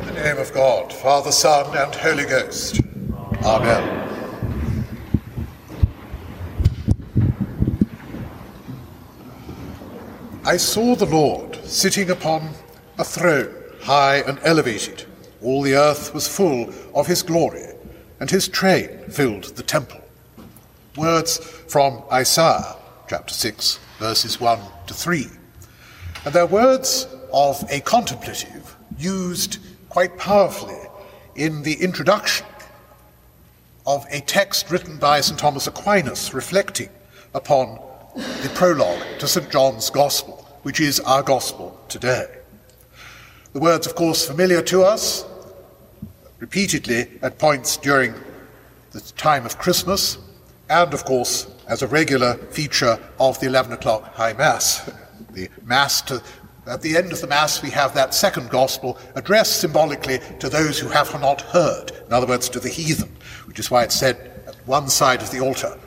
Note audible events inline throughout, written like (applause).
In the name of God, Father, Son, and Holy Ghost. Amen. I saw the Lord sitting upon a throne, high and elevated. All the earth was full of his glory, and his train filled the temple. Words from Isaiah chapter 6, verses 1 to 3. And they're words of a contemplative used quite powerfully in the introduction of a text written by St. Thomas Aquinas reflecting upon the prologue to St. John's Gospel, which is our Gospel today. The words, of course, familiar to us repeatedly at points during the time of Christmas, and of course, as a regular feature of the 11 o'clock High Mass. (laughs) The Mass to at the end of the Mass, we have that second Gospel addressed symbolically to those who have not heard, in other words, to the heathen, which is why it's said at one side of the altar.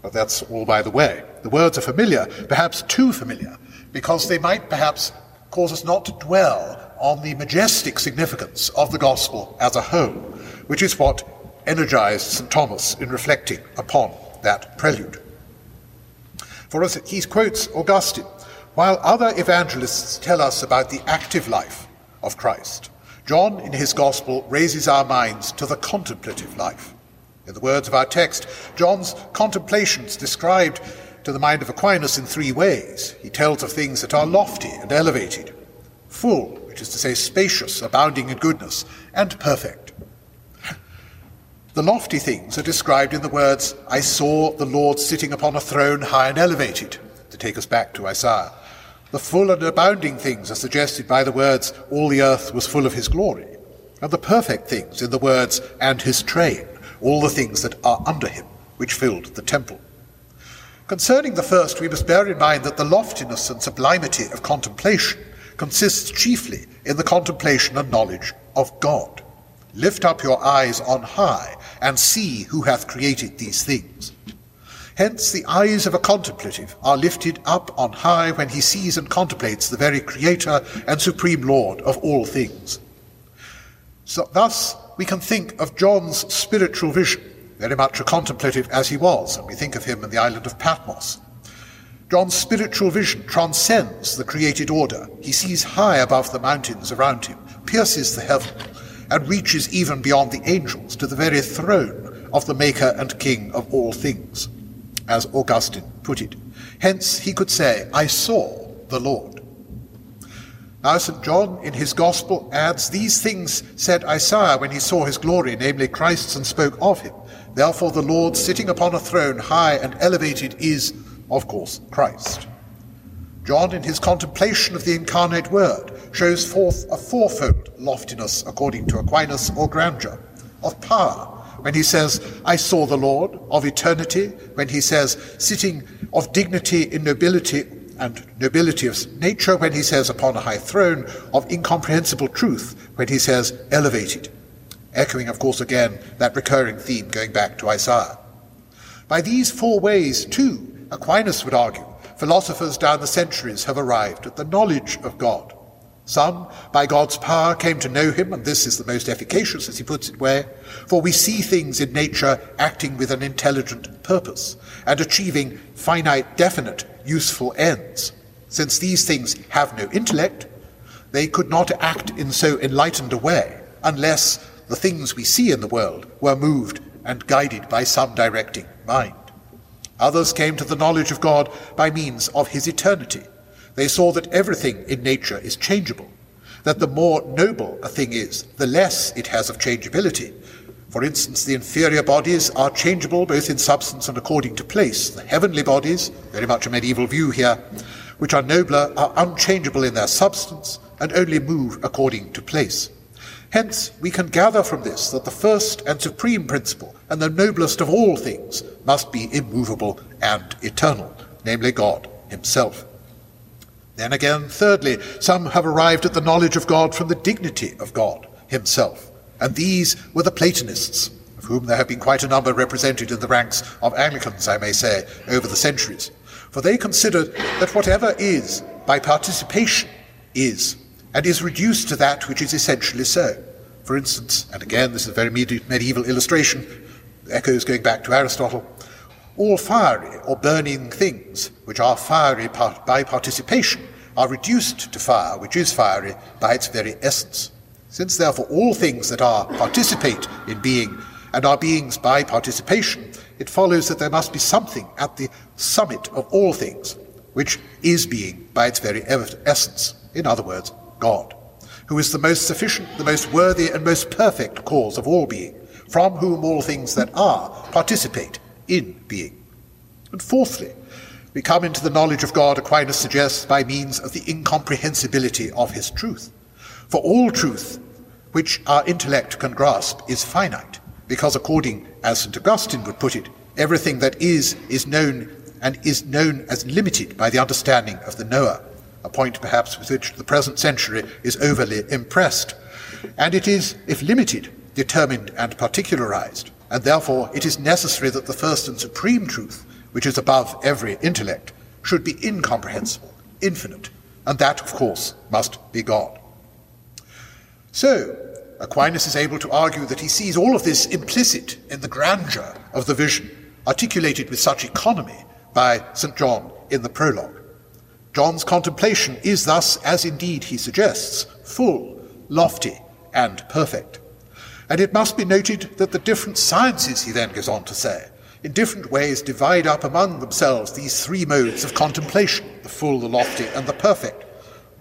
But that's all by the way. The words are familiar, perhaps too familiar, because they might perhaps cause us not to dwell on the majestic significance of the Gospel as a whole, which is what energized St. Thomas in reflecting upon that prelude. For us, he quotes Augustine while other evangelists tell us about the active life of Christ, John in his Gospel raises our minds to the contemplative life. In the words of our text, John's contemplations described to the mind of Aquinas in three ways. He tells of things that are lofty and elevated, full, which is to say spacious, abounding in goodness, and perfect. (laughs) The lofty things are described in the words, I saw the Lord sitting upon a throne high and elevated, to take us back to Isaiah. The full and abounding things are suggested by the words, all the earth was full of his glory. And the perfect things in the words, and his train, all the things that are under him, which filled the temple. Concerning the first, we must bear in mind that the loftiness and sublimity of contemplation consists chiefly in the contemplation and knowledge of God. Lift up your eyes on high and see who hath created these things. Hence, the eyes of a contemplative are lifted up on high when he sees and contemplates the very Creator and Supreme Lord of all things. So, thus, we can think of John's spiritual vision, very much a contemplative as he was, and we think of him in the island of Patmos. John's spiritual vision transcends the created order. He sees high above the mountains around him, pierces the heaven, and reaches even beyond the angels to the very throne of the Maker and King of all things as Augustine put it. Hence he could say, I saw the Lord. Now, St. John in his Gospel adds, These things said Isaiah when he saw his glory, namely Christ's, and spoke of him. Therefore, the Lord sitting upon a throne high and elevated is, of course, Christ. John, in his contemplation of the incarnate Word, shows forth a fourfold loftiness, according to Aquinas, or grandeur, of power, when he says, I saw the Lord, of eternity, when he says, sitting of dignity in nobility and nobility of nature, when he says, upon a high throne, of incomprehensible truth, when he says, elevated. Echoing, of course, again that recurring theme going back to Isaiah. By these four ways, too, Aquinas would argue, philosophers down the centuries have arrived at the knowledge of God. Some, by God's power, came to know him, and this is the most efficacious, as he puts it, way, for we see things in nature acting with an intelligent purpose and achieving finite, definite, useful ends. Since these things have no intellect, they could not act in so enlightened a way unless the things we see in the world were moved and guided by some directing mind. Others came to the knowledge of God by means of his eternity they saw that everything in nature is changeable, that the more noble a thing is, the less it has of changeability. For instance, the inferior bodies are changeable both in substance and according to place. The heavenly bodies, very much a medieval view here, which are nobler, are unchangeable in their substance and only move according to place. Hence, we can gather from this that the first and supreme principle and the noblest of all things must be immovable and eternal, namely God Himself. Then again, thirdly, some have arrived at the knowledge of God from the dignity of God himself. And these were the Platonists, of whom there have been quite a number represented in the ranks of Anglicans, I may say, over the centuries. For they considered that whatever is, by participation, is, and is reduced to that which is essentially so. For instance, and again, this is a very medieval illustration, echoes going back to Aristotle, all fiery or burning things which are fiery by participation are reduced to fire, which is fiery by its very essence. Since therefore all things that are participate in being and are beings by participation, it follows that there must be something at the summit of all things, which is being by its very essence. In other words, God, who is the most sufficient, the most worthy, and most perfect cause of all being, from whom all things that are participate in being. And fourthly, we come into the knowledge of God, Aquinas suggests, by means of the incomprehensibility of his truth. For all truth which our intellect can grasp is finite, because according as St. Augustine would put it, everything that is is known and is known as limited by the understanding of the knower, a point perhaps with which the present century is overly impressed. And it is, if limited, determined and particularized, and therefore it is necessary that the first and supreme truth, which is above every intellect, should be incomprehensible, infinite, and that, of course, must be God. So, Aquinas is able to argue that he sees all of this implicit in the grandeur of the vision, articulated with such economy by St. John in the prologue. John's contemplation is thus, as indeed he suggests, full, lofty, and perfect. And it must be noted that the different sciences, he then goes on to say, in different ways divide up among themselves these three modes of contemplation the full, the lofty, and the perfect.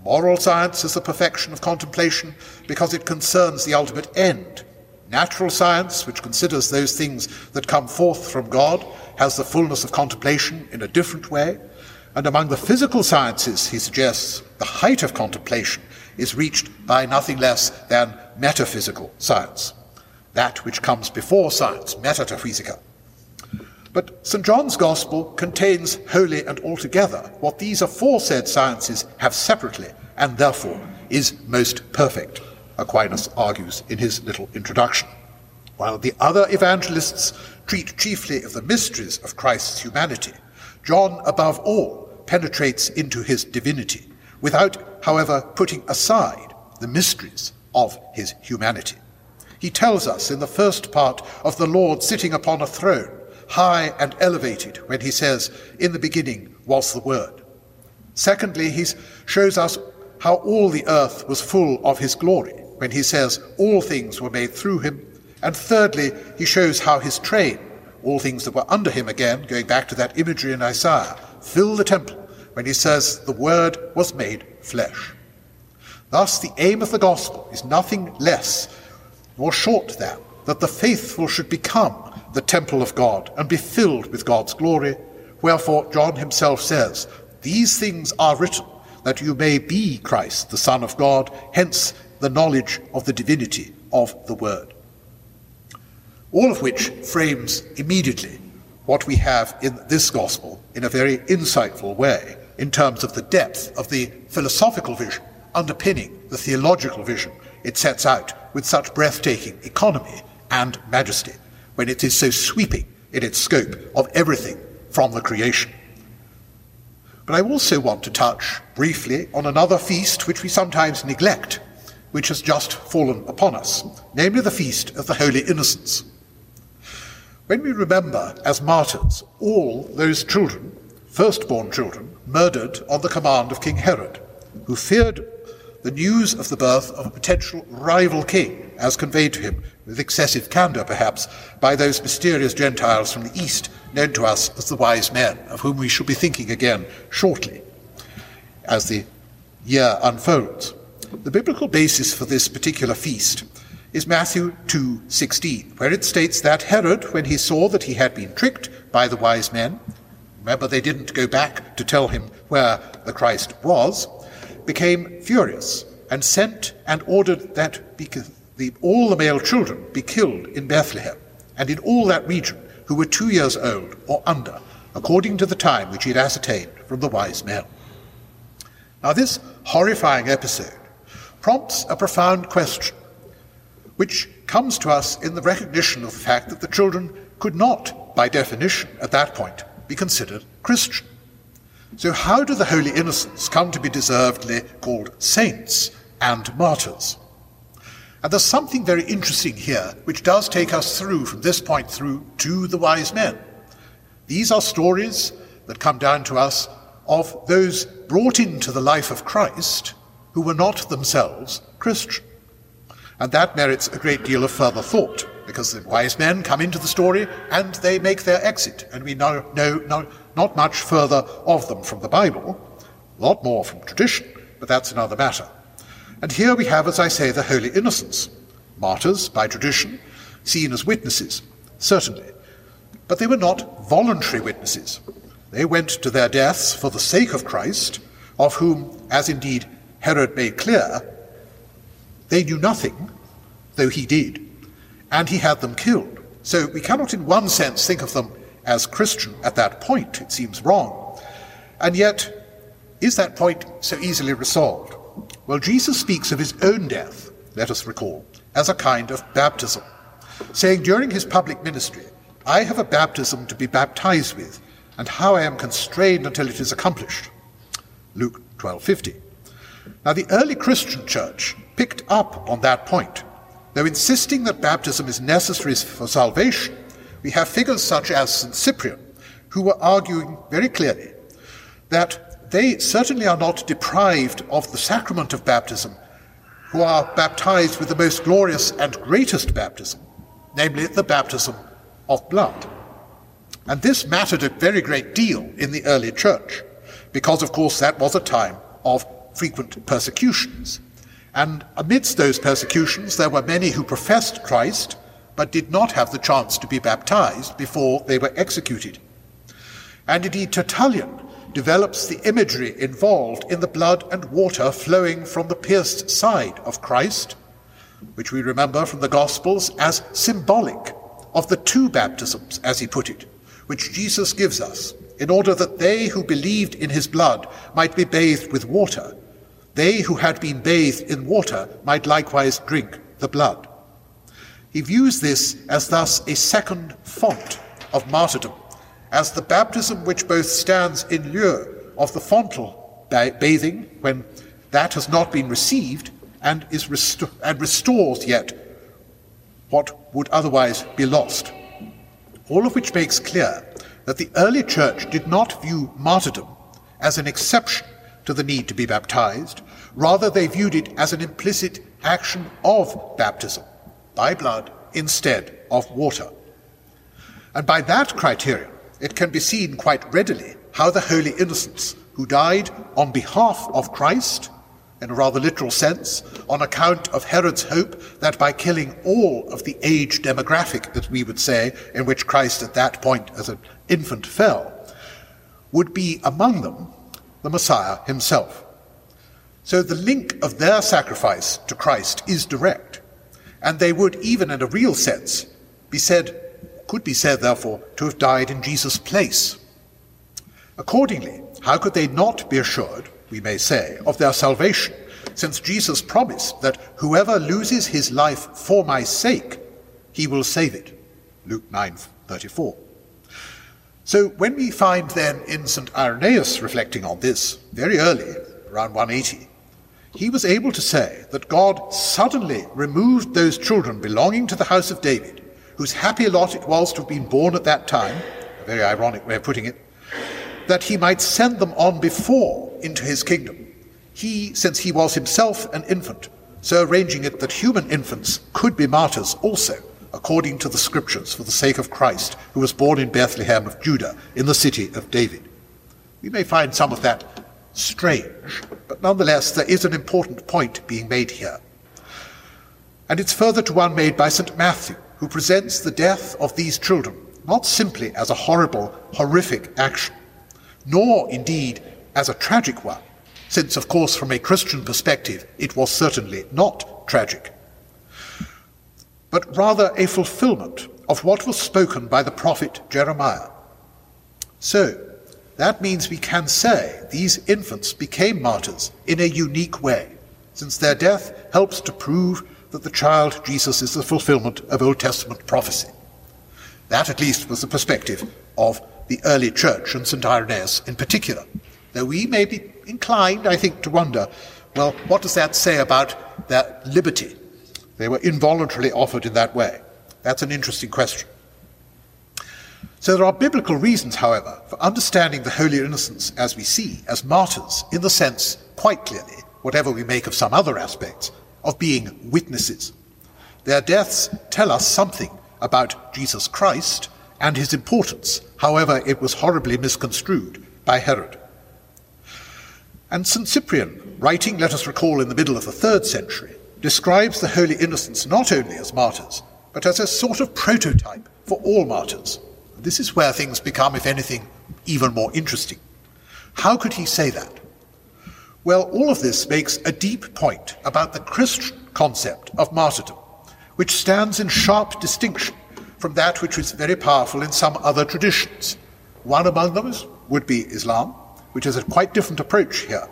Moral science is the perfection of contemplation because it concerns the ultimate end. Natural science, which considers those things that come forth from God, has the fullness of contemplation in a different way. And among the physical sciences, he suggests, the height of contemplation is reached by nothing less than metaphysical science, that which comes before science, metaphysica. But St. John's Gospel contains wholly and altogether what these aforesaid sciences have separately, and therefore is most perfect, Aquinas argues in his little introduction. While the other evangelists treat chiefly of the mysteries of Christ's humanity, John, above all, penetrates into his divinity, without, however, putting aside the mysteries of his humanity. He tells us in the first part of the Lord sitting upon a throne high and elevated when he says, In the beginning was the Word. Secondly, he shows us how all the earth was full of his glory when he says, All things were made through him. And thirdly, he shows how his train, all things that were under him again, going back to that imagery in Isaiah, fill the temple when he says, The Word was made flesh. Thus, the aim of the gospel is nothing less nor short than that the faithful should become the temple of God and be filled with God's glory. Wherefore, John himself says, These things are written that you may be Christ, the Son of God, hence the knowledge of the divinity of the Word. All of which frames immediately what we have in this gospel in a very insightful way in terms of the depth of the philosophical vision underpinning the theological vision it sets out with such breathtaking economy and majesty when it is so sweeping in its scope of everything from the creation. But I also want to touch briefly on another feast which we sometimes neglect, which has just fallen upon us, namely the feast of the Holy Innocents. When we remember as martyrs all those children, firstborn children, murdered on the command of King Herod, who feared the news of the birth of a potential rival king, as conveyed to him with excessive candour perhaps, by those mysterious Gentiles from the East, known to us as the wise men, of whom we shall be thinking again shortly, as the year unfolds. The biblical basis for this particular feast is Matthew 2:16, where it states that Herod, when he saw that he had been tricked by the wise men, remember they didn't go back to tell him where the Christ was, became furious and sent and ordered that the, all the male children be killed in Bethlehem and in all that region who were two years old or under, according to the time which he had ascertained from the wise men. Now, this horrifying episode prompts a profound question, which comes to us in the recognition of the fact that the children could not, by definition, at that point, be considered Christian. So, how do the holy innocents come to be deservedly called saints and martyrs? And there's something very interesting here which does take us through from this point through to the wise men. These are stories that come down to us of those brought into the life of Christ who were not themselves Christian. And that merits a great deal of further thought, because the wise men come into the story and they make their exit, and we know, know, know not much further of them from the Bible, a lot more from tradition, but that's another matter. And here we have, as I say, the holy innocents, martyrs by tradition, seen as witnesses, certainly. But they were not voluntary witnesses. They went to their deaths for the sake of Christ, of whom, as indeed Herod made clear, they knew nothing, though he did, and he had them killed. So we cannot, in one sense, think of them as Christian at that point. It seems wrong. And yet, is that point so easily resolved? Well, Jesus speaks of his own death, let us recall, as a kind of baptism, saying during his public ministry, I have a baptism to be baptized with, and how I am constrained until it is accomplished. Luke 12:50. Now the early Christian church picked up on that point. Though insisting that baptism is necessary for salvation, we have figures such as St. Cyprian, who were arguing very clearly that they certainly are not deprived of the sacrament of baptism who are baptized with the most glorious and greatest baptism, namely the baptism of blood. And this mattered a very great deal in the early church, because, of course, that was a time of frequent persecutions. And amidst those persecutions, there were many who professed Christ, but did not have the chance to be baptized before they were executed. And indeed, Tertullian develops the imagery involved in the blood and water flowing from the pierced side of Christ, which we remember from the Gospels as symbolic of the two baptisms, as he put it, which Jesus gives us, in order that they who believed in his blood might be bathed with water. They who had been bathed in water might likewise drink the blood. He views this as thus a second font of martyrdom as the baptism which both stands in lieu of the fontal bathing when that has not been received and is rest- and restores yet what would otherwise be lost. All of which makes clear that the early church did not view martyrdom as an exception to the need to be baptized, rather they viewed it as an implicit action of baptism by blood instead of water. And by that criterion, it can be seen quite readily how the holy innocents who died on behalf of Christ, in a rather literal sense, on account of Herod's hope that by killing all of the age demographic, as we would say, in which Christ at that point as an infant fell, would be among them the Messiah himself. So the link of their sacrifice to Christ is direct, and they would, even in a real sense, be said could be said, therefore, to have died in Jesus' place. Accordingly, how could they not be assured, we may say, of their salvation, since Jesus promised that whoever loses his life for my sake, he will save it? Luke 9:34. So when we find then in St. Irenaeus reflecting on this very early, around 180, he was able to say that God suddenly removed those children belonging to the house of David whose happy lot it was to have been born at that time, a very ironic way of putting it, that he might send them on before into his kingdom. He, since he was himself an infant, so arranging it that human infants could be martyrs also, according to the scriptures, for the sake of Christ, who was born in Bethlehem of Judah, in the city of David. We may find some of that strange, but nonetheless there is an important point being made here. And it's further to one made by St. Matthew, who presents the death of these children not simply as a horrible, horrific action, nor indeed as a tragic one, since, of course, from a Christian perspective, it was certainly not tragic, but rather a fulfillment of what was spoken by the prophet Jeremiah. So, that means we can say these infants became martyrs in a unique way, since their death helps to prove that the child Jesus is the fulfillment of Old Testament prophecy. That, at least, was the perspective of the early church and St. Irenaeus in particular. Though we may be inclined, I think, to wonder well, what does that say about their liberty, they were involuntarily offered in that way? That's an interesting question. So there are biblical reasons, however, for understanding the Holy Innocents as we see, as martyrs, in the sense, quite clearly, whatever we make of some other aspects, of being witnesses. Their deaths tell us something about Jesus Christ and his importance, however it was horribly misconstrued by Herod. And St. Cyprian, writing, let us recall, in the middle of the third century, describes the Holy Innocents not only as martyrs, but as a sort of prototype for all martyrs. This is where things become, if anything, even more interesting. How could he say that? Well, all of this makes a deep point about the Christian concept of martyrdom, which stands in sharp distinction from that which is very powerful in some other traditions. One among them would be Islam, which has a quite different approach here.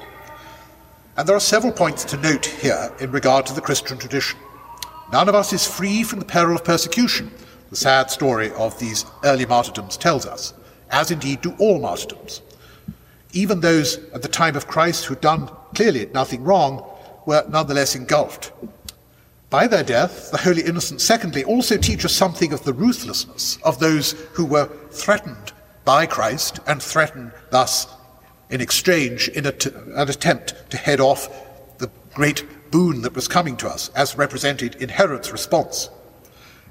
And there are several points to note here in regard to the Christian tradition. None of us is free from the peril of persecution, the sad story of these early martyrdoms tells us, as indeed do all martyrdoms. Even those at the time of Christ who'd done clearly nothing wrong were nonetheless engulfed. By their death, the Holy Innocents, secondly, also teach us something of the ruthlessness of those who were threatened by Christ and threatened thus in exchange in an attempt to head off the great boon that was coming to us, as represented in Herod's response.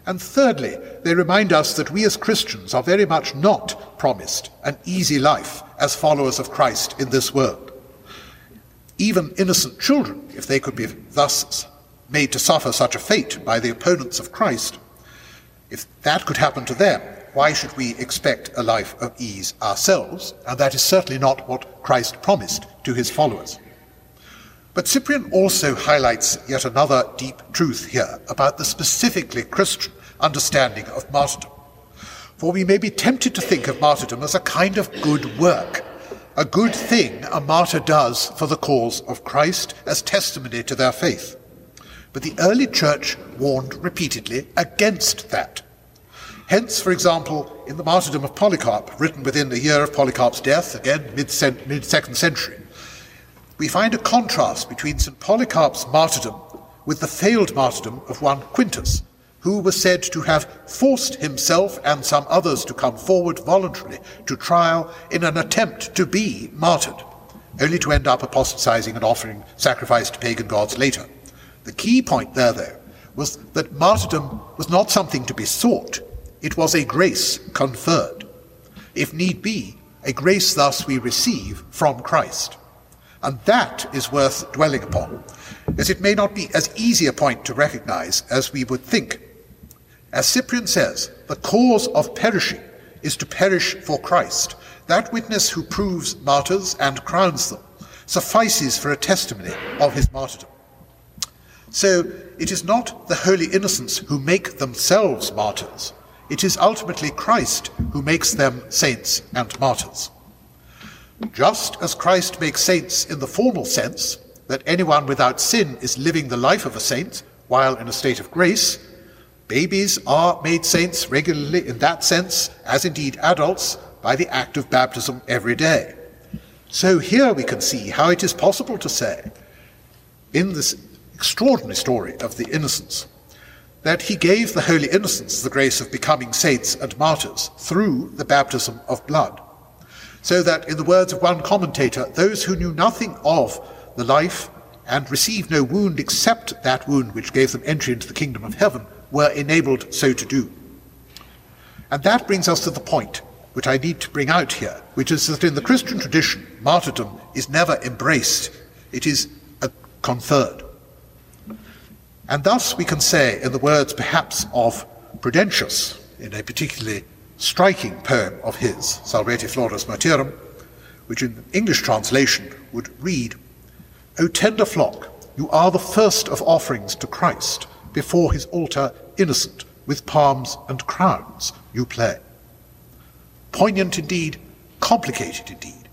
And thirdly, they remind us that we as Christians are very much not promised an easy life as followers of Christ in this world. Even innocent children, if they could be thus made to suffer such a fate by the opponents of Christ, if that could happen to them, why should we expect a life of ease ourselves? And that is certainly not what Christ promised to his followers. But Cyprian also highlights yet another deep truth here about the specifically Christian understanding of martyrdom. For we may be tempted to think of martyrdom as a kind of good work, a good thing a martyr does for the cause of Christ as testimony to their faith. But the early church warned repeatedly against that. Hence, for example, in the martyrdom of Polycarp, written within the year of Polycarp's death, again mid second century, we find a contrast between St. Polycarp's martyrdom with the failed martyrdom of one Quintus, who was said to have forced himself and some others to come forward voluntarily to trial in an attempt to be martyred, only to end up apostatizing and offering sacrifice to pagan gods later. The key point there, though, was that martyrdom was not something to be sought, it was a grace conferred. If need be, a grace thus we receive from Christ. And that is worth dwelling upon, as it may not be as easy a point to recognize as we would think. As Cyprian says, the cause of perishing is to perish for Christ. That witness who proves martyrs and crowns them suffices for a testimony of his martyrdom. So it is not the holy innocents who make themselves martyrs. It is ultimately Christ who makes them saints and martyrs. Just as Christ makes saints in the formal sense, that anyone without sin is living the life of a saint while in a state of grace, babies are made saints regularly in that sense, as indeed adults, by the act of baptism every day. So here we can see how it is possible to say, in this extraordinary story of the innocents, that he gave the holy innocents the grace of becoming saints and martyrs through the baptism of blood so that, in the words of one commentator, those who knew nothing of the life and received no wound except that wound which gave them entry into the kingdom of heaven were enabled so to do. And that brings us to the point which I need to bring out here, which is that in the Christian tradition, martyrdom is never embraced, it is uh, conferred. And thus we can say, in the words perhaps of Prudentius, in a particularly striking poem of his, Salvete Flores Martyrum, which in English translation would read, O tender flock, you are the first of offerings to Christ, before his altar innocent, with palms and crowns you play. Poignant indeed, complicated indeed,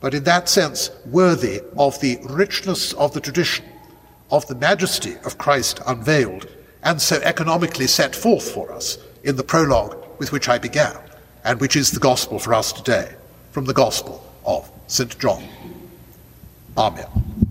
but in that sense worthy of the richness of the tradition, of the majesty of Christ unveiled, and so economically set forth for us in the prologue with which I began, and which is the gospel for us today, from the gospel of St. John. Amen.